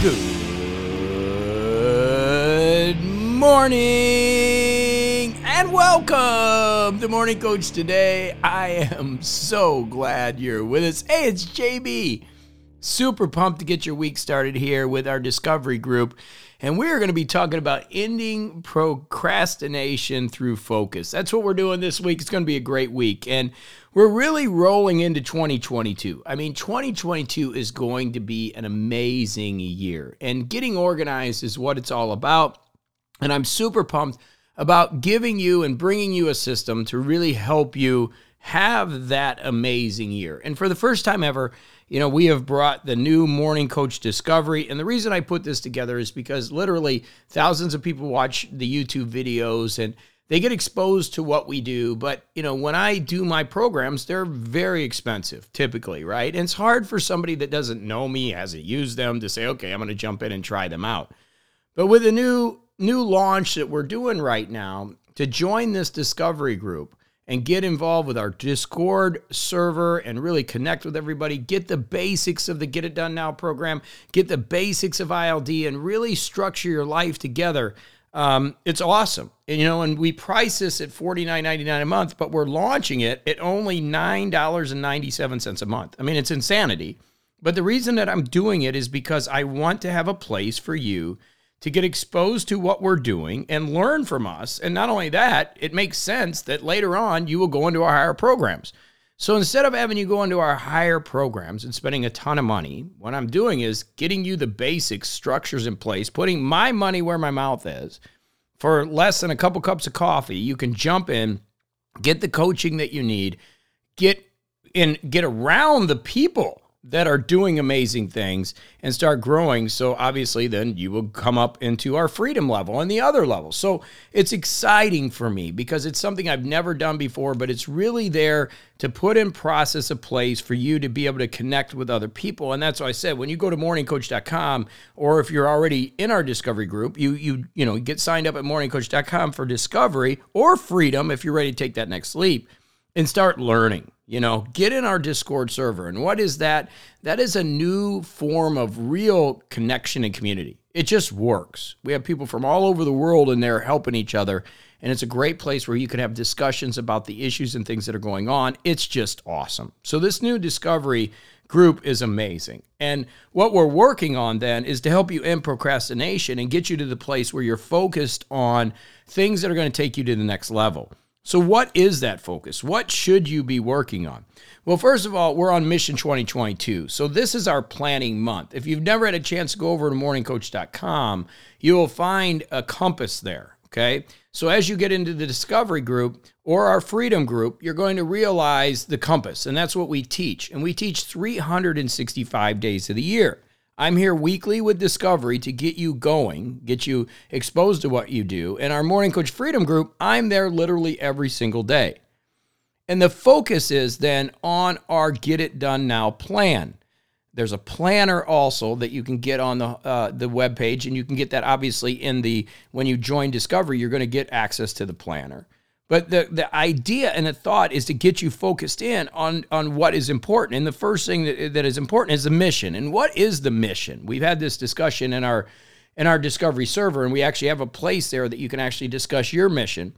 Good morning and welcome to Morning Coach today. I am so glad you're with us. Hey, it's JB. Super pumped to get your week started here with our discovery group. And we're going to be talking about ending procrastination through focus. That's what we're doing this week. It's going to be a great week. And we're really rolling into 2022. I mean, 2022 is going to be an amazing year. And getting organized is what it's all about. And I'm super pumped about giving you and bringing you a system to really help you have that amazing year. And for the first time ever, you know, we have brought the new Morning Coach Discovery. And the reason I put this together is because literally thousands of people watch the YouTube videos and they get exposed to what we do. But, you know, when I do my programs, they're very expensive typically, right? And it's hard for somebody that doesn't know me, hasn't used them, to say, okay, I'm going to jump in and try them out. But with the new new launch that we're doing right now, to join this discovery group, and get involved with our Discord server and really connect with everybody. Get the basics of the Get It Done Now program, get the basics of ILD, and really structure your life together. Um, it's awesome. And, you know, and we price this at $49.99 a month, but we're launching it at only $9.97 a month. I mean, it's insanity. But the reason that I'm doing it is because I want to have a place for you to get exposed to what we're doing and learn from us. And not only that, it makes sense that later on you will go into our higher programs. So instead of having you go into our higher programs and spending a ton of money, what I'm doing is getting you the basic structures in place, putting my money where my mouth is. For less than a couple cups of coffee, you can jump in, get the coaching that you need, get in get around the people that are doing amazing things and start growing. So obviously, then you will come up into our freedom level and the other levels. So it's exciting for me because it's something I've never done before, but it's really there to put in process a place for you to be able to connect with other people. And that's why I said when you go to morningcoach.com or if you're already in our discovery group, you you you know get signed up at morningcoach.com for discovery or freedom if you're ready to take that next leap and start learning. You know, get in our Discord server. And what is that? That is a new form of real connection and community. It just works. We have people from all over the world in there helping each other. And it's a great place where you can have discussions about the issues and things that are going on. It's just awesome. So, this new discovery group is amazing. And what we're working on then is to help you end procrastination and get you to the place where you're focused on things that are going to take you to the next level. So, what is that focus? What should you be working on? Well, first of all, we're on Mission 2022. So, this is our planning month. If you've never had a chance to go over to morningcoach.com, you will find a compass there. Okay. So, as you get into the discovery group or our freedom group, you're going to realize the compass. And that's what we teach. And we teach 365 days of the year. I'm here weekly with Discovery to get you going, get you exposed to what you do. And our Morning Coach Freedom Group, I'm there literally every single day. And the focus is then on our Get It Done Now plan. There's a planner also that you can get on the uh, the web page, and you can get that obviously in the when you join Discovery, you're going to get access to the planner. But the, the idea and the thought is to get you focused in on, on what is important. And the first thing that, that is important is the mission. And what is the mission? We've had this discussion in our in our discovery server, and we actually have a place there that you can actually discuss your mission.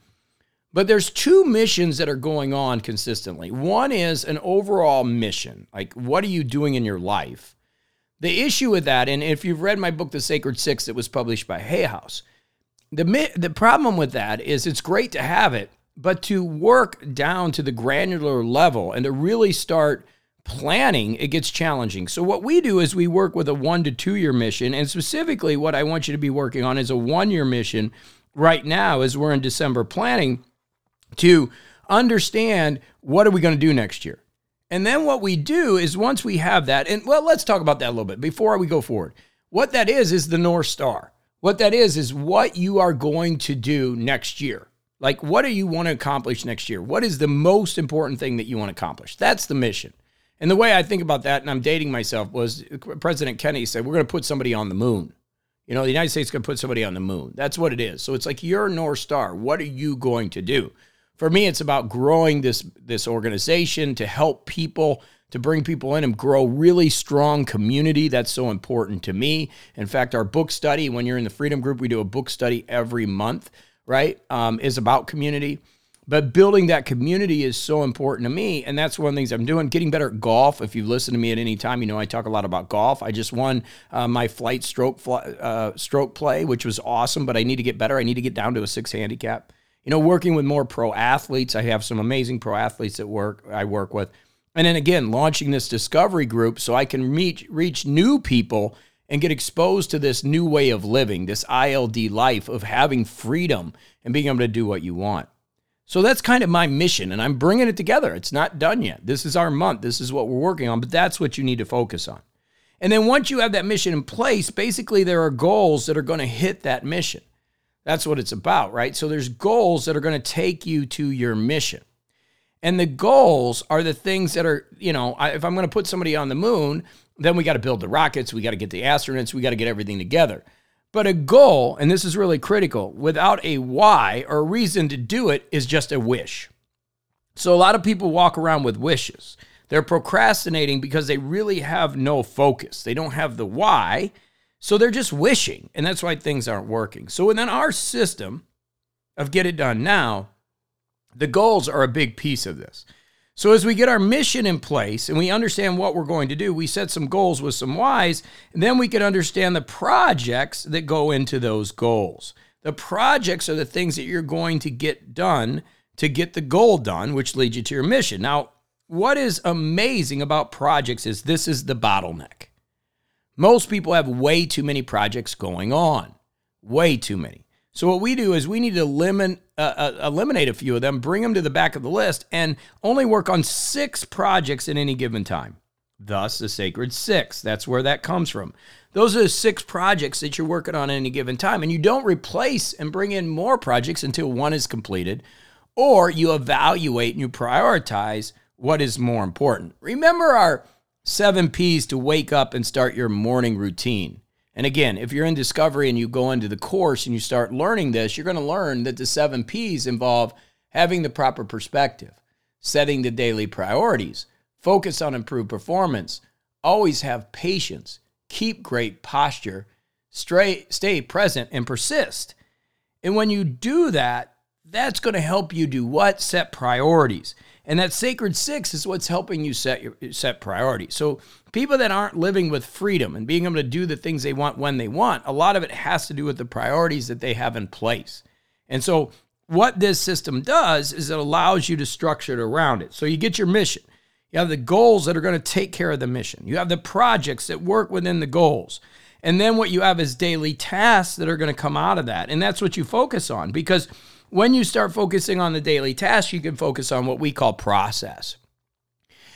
But there's two missions that are going on consistently. One is an overall mission, like what are you doing in your life? The issue with that, and if you've read my book, The Sacred Six, that was published by Hay House, the the problem with that is it's great to have it, but to work down to the granular level and to really start planning, it gets challenging. So, what we do is we work with a one to two year mission. And specifically, what I want you to be working on is a one year mission right now, as we're in December planning, to understand what are we going to do next year. And then what we do is once we have that, and well, let's talk about that a little bit before we go forward. What that is, is the North Star. What that is, is what you are going to do next year. Like, what do you want to accomplish next year? What is the most important thing that you want to accomplish? That's the mission. And the way I think about that, and I'm dating myself, was President Kennedy said, We're going to put somebody on the moon. You know, the United States is going to put somebody on the moon. That's what it is. So it's like your North Star. What are you going to do? For me, it's about growing this, this organization to help people to bring people in and grow really strong community. That's so important to me. In fact, our book study, when you're in the Freedom Group, we do a book study every month, right? Um, is about community. But building that community is so important to me. And that's one of the things I'm doing. Getting better at golf. If you've listened to me at any time, you know I talk a lot about golf. I just won uh, my flight stroke, uh, stroke play, which was awesome, but I need to get better. I need to get down to a six handicap. You know, working with more pro athletes. I have some amazing pro athletes at work I work with. And then again, launching this discovery group so I can reach, reach new people and get exposed to this new way of living, this ILD life of having freedom and being able to do what you want. So that's kind of my mission, and I'm bringing it together. It's not done yet. This is our month. This is what we're working on, but that's what you need to focus on. And then once you have that mission in place, basically there are goals that are going to hit that mission. That's what it's about, right? So there's goals that are going to take you to your mission. And the goals are the things that are, you know, if I'm going to put somebody on the moon, then we got to build the rockets, we got to get the astronauts, we got to get everything together. But a goal, and this is really critical, without a why or a reason to do it is just a wish. So a lot of people walk around with wishes. They're procrastinating because they really have no focus. They don't have the why. So they're just wishing. And that's why things aren't working. So within our system of get it done now, the goals are a big piece of this. So, as we get our mission in place and we understand what we're going to do, we set some goals with some whys, and then we can understand the projects that go into those goals. The projects are the things that you're going to get done to get the goal done, which leads you to your mission. Now, what is amazing about projects is this is the bottleneck. Most people have way too many projects going on, way too many. So what we do is we need to limit, uh, uh, eliminate a few of them, bring them to the back of the list, and only work on six projects at any given time. Thus, the sacred six. That's where that comes from. Those are the six projects that you're working on at any given time, and you don't replace and bring in more projects until one is completed, or you evaluate and you prioritize what is more important. Remember our seven P's to wake up and start your morning routine. And again, if you're in discovery and you go into the course and you start learning this, you're going to learn that the seven P's involve having the proper perspective, setting the daily priorities, focus on improved performance, always have patience, keep great posture, stay, stay present, and persist. And when you do that, that's going to help you do what? Set priorities. And that sacred six is what's helping you set your set priorities. So people that aren't living with freedom and being able to do the things they want when they want, a lot of it has to do with the priorities that they have in place. And so what this system does is it allows you to structure it around it. So you get your mission. You have the goals that are going to take care of the mission. You have the projects that work within the goals. And then what you have is daily tasks that are going to come out of that. And that's what you focus on because when you start focusing on the daily task, you can focus on what we call process.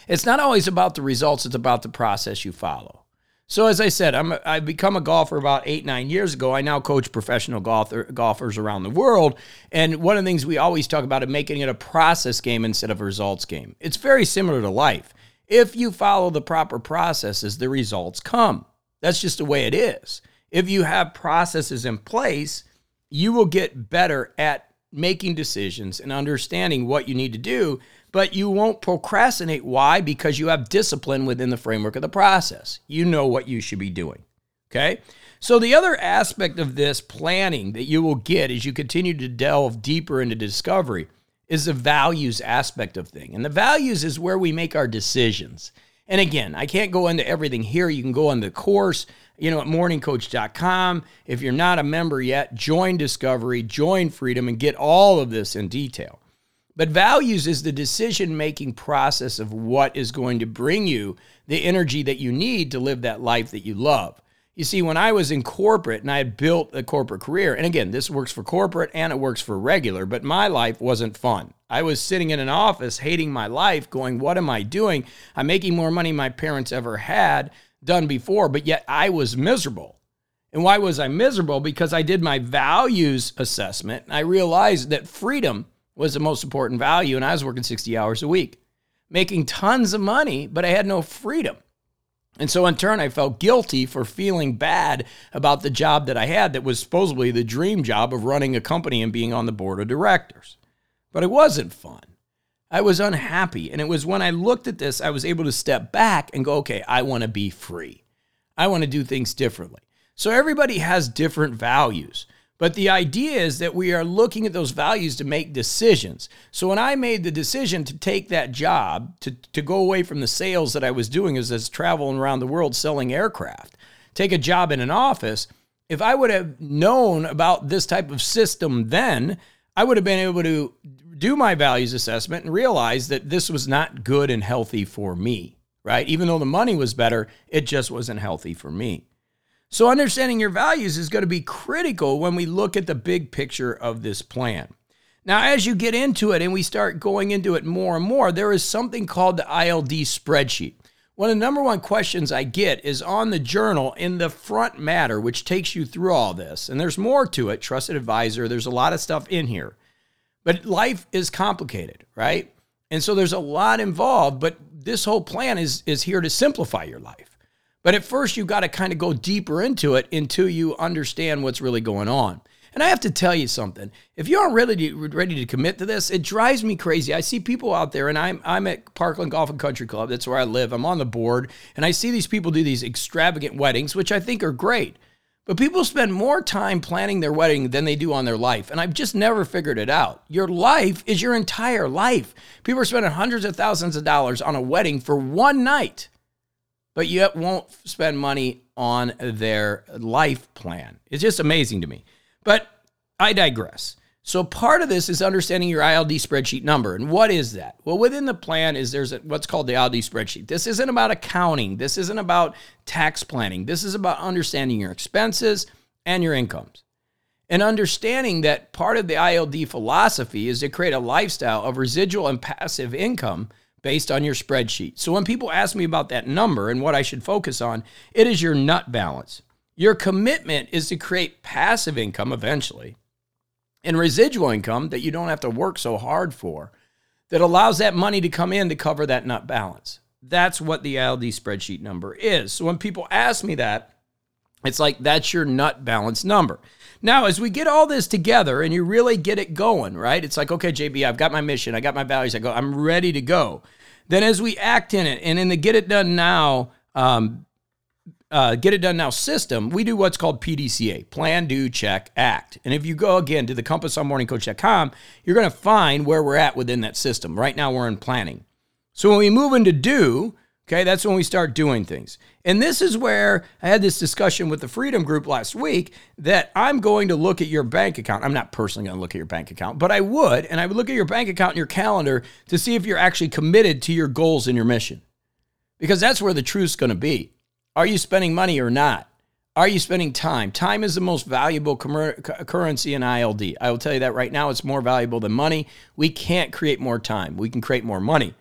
It's not always about the results, it's about the process you follow. So, as I said, I'm a, I've become a golfer about eight, nine years ago. I now coach professional golfer, golfers around the world. And one of the things we always talk about is making it a process game instead of a results game. It's very similar to life. If you follow the proper processes, the results come. That's just the way it is. If you have processes in place, you will get better at making decisions and understanding what you need to do, but you won't procrastinate. Why? Because you have discipline within the framework of the process. You know what you should be doing. Okay? So, the other aspect of this planning that you will get as you continue to delve deeper into discovery is the values aspect of thing. And the values is where we make our decisions. And again, I can't go into everything here. You can go on the course you know, at morningcoach.com. If you're not a member yet, join Discovery, join Freedom, and get all of this in detail. But values is the decision making process of what is going to bring you the energy that you need to live that life that you love. You see, when I was in corporate and I had built a corporate career, and again, this works for corporate and it works for regular, but my life wasn't fun. I was sitting in an office hating my life, going, What am I doing? I'm making more money my parents ever had done before, but yet I was miserable. And why was I miserable? Because I did my values assessment and I realized that freedom was the most important value. And I was working 60 hours a week, making tons of money, but I had no freedom. And so in turn, I felt guilty for feeling bad about the job that I had that was supposedly the dream job of running a company and being on the board of directors. But it wasn't fun. I was unhappy. And it was when I looked at this, I was able to step back and go, okay, I want to be free. I want to do things differently. So everybody has different values. But the idea is that we are looking at those values to make decisions. So when I made the decision to take that job, to, to go away from the sales that I was doing as, as traveling around the world selling aircraft, take a job in an office, if I would have known about this type of system then, I would have been able to do my values assessment and realize that this was not good and healthy for me, right? Even though the money was better, it just wasn't healthy for me. So, understanding your values is going to be critical when we look at the big picture of this plan. Now, as you get into it and we start going into it more and more, there is something called the ILD spreadsheet. One of the number one questions I get is on the journal in the front matter, which takes you through all this. And there's more to it, trusted advisor. There's a lot of stuff in here. But life is complicated, right? And so there's a lot involved, but this whole plan is, is here to simplify your life. But at first, you've got to kind of go deeper into it until you understand what's really going on. And I have to tell you something. If you aren't ready to, ready to commit to this, it drives me crazy. I see people out there, and I'm, I'm at Parkland Golf and Country Club. That's where I live. I'm on the board, and I see these people do these extravagant weddings, which I think are great. But people spend more time planning their wedding than they do on their life. And I've just never figured it out. Your life is your entire life. People are spending hundreds of thousands of dollars on a wedding for one night, but yet won't spend money on their life plan. It's just amazing to me. But I digress. So part of this is understanding your ILD spreadsheet number. And what is that? Well, within the plan is there's a, what's called the ILD spreadsheet. This isn't about accounting. This isn't about tax planning. This is about understanding your expenses and your incomes. And understanding that part of the ILD philosophy is to create a lifestyle of residual and passive income based on your spreadsheet. So when people ask me about that number and what I should focus on, it is your nut balance. Your commitment is to create passive income eventually and residual income that you don't have to work so hard for that allows that money to come in to cover that nut balance. That's what the ILD spreadsheet number is. So when people ask me that, it's like that's your nut balance number. Now, as we get all this together and you really get it going, right? It's like, okay, JB, I've got my mission, I got my values, I go, I'm ready to go. Then as we act in it and in the get it done now um, uh, Get It Done Now system, we do what's called PDCA plan, do, check, act. And if you go again to the compassonmorningcoach.com, you're going to find where we're at within that system. Right now, we're in planning. So when we move into do, okay, that's when we start doing things. And this is where I had this discussion with the Freedom Group last week that I'm going to look at your bank account. I'm not personally going to look at your bank account, but I would. And I would look at your bank account and your calendar to see if you're actually committed to your goals and your mission. Because that's where the truth's going to be. Are you spending money or not? Are you spending time? Time is the most valuable currency in ILD. I will tell you that right now, it's more valuable than money. We can't create more time, we can create more money.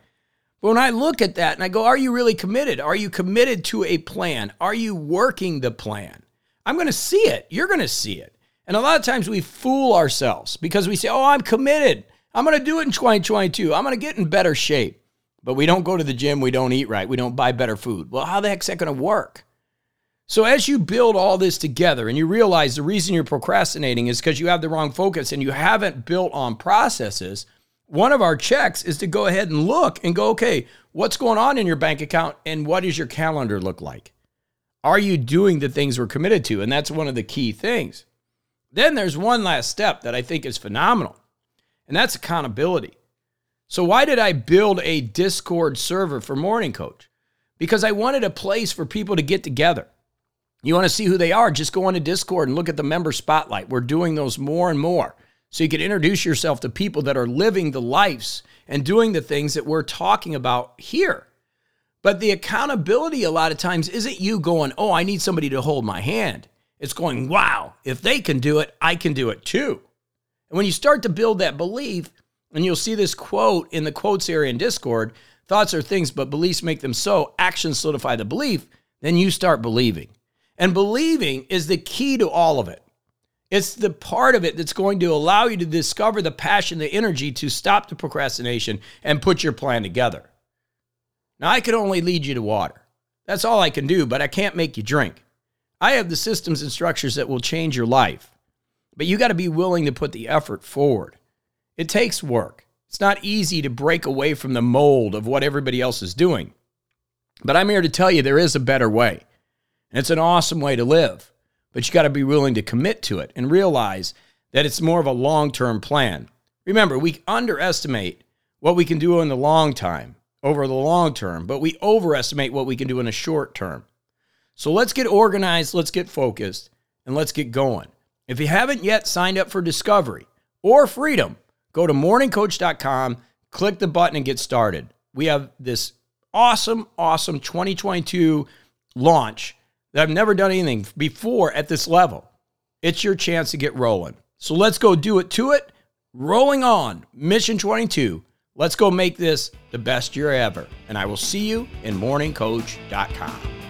But when I look at that and I go, Are you really committed? Are you committed to a plan? Are you working the plan? I'm going to see it. You're going to see it. And a lot of times we fool ourselves because we say, Oh, I'm committed. I'm going to do it in 2022. I'm going to get in better shape but we don't go to the gym, we don't eat right, we don't buy better food. Well, how the heck's that going to work? So, as you build all this together and you realize the reason you're procrastinating is because you have the wrong focus and you haven't built on processes, one of our checks is to go ahead and look and go, okay, what's going on in your bank account and what does your calendar look like? Are you doing the things we're committed to? And that's one of the key things. Then there's one last step that I think is phenomenal, and that's accountability. So, why did I build a Discord server for Morning Coach? Because I wanted a place for people to get together. You want to see who they are? Just go on to Discord and look at the member spotlight. We're doing those more and more. So you can introduce yourself to people that are living the lives and doing the things that we're talking about here. But the accountability, a lot of times, isn't you going, oh, I need somebody to hold my hand. It's going, wow, if they can do it, I can do it too. And when you start to build that belief, and you'll see this quote in the quotes area in Discord thoughts are things, but beliefs make them so. Actions solidify the belief. Then you start believing. And believing is the key to all of it. It's the part of it that's going to allow you to discover the passion, the energy to stop the procrastination and put your plan together. Now, I can only lead you to water. That's all I can do, but I can't make you drink. I have the systems and structures that will change your life, but you got to be willing to put the effort forward. It takes work. It's not easy to break away from the mold of what everybody else is doing. But I'm here to tell you there is a better way. And it's an awesome way to live. But you got to be willing to commit to it and realize that it's more of a long term plan. Remember, we underestimate what we can do in the long time, over the long term, but we overestimate what we can do in a short term. So let's get organized, let's get focused, and let's get going. If you haven't yet signed up for Discovery or Freedom, go to morningcoach.com, click the button, and get started. We have this awesome, awesome 2022 launch that I've never done anything before at this level. It's your chance to get rolling. So let's go do it to it. Rolling on, Mission 22. Let's go make this the best year ever. And I will see you in morningcoach.com.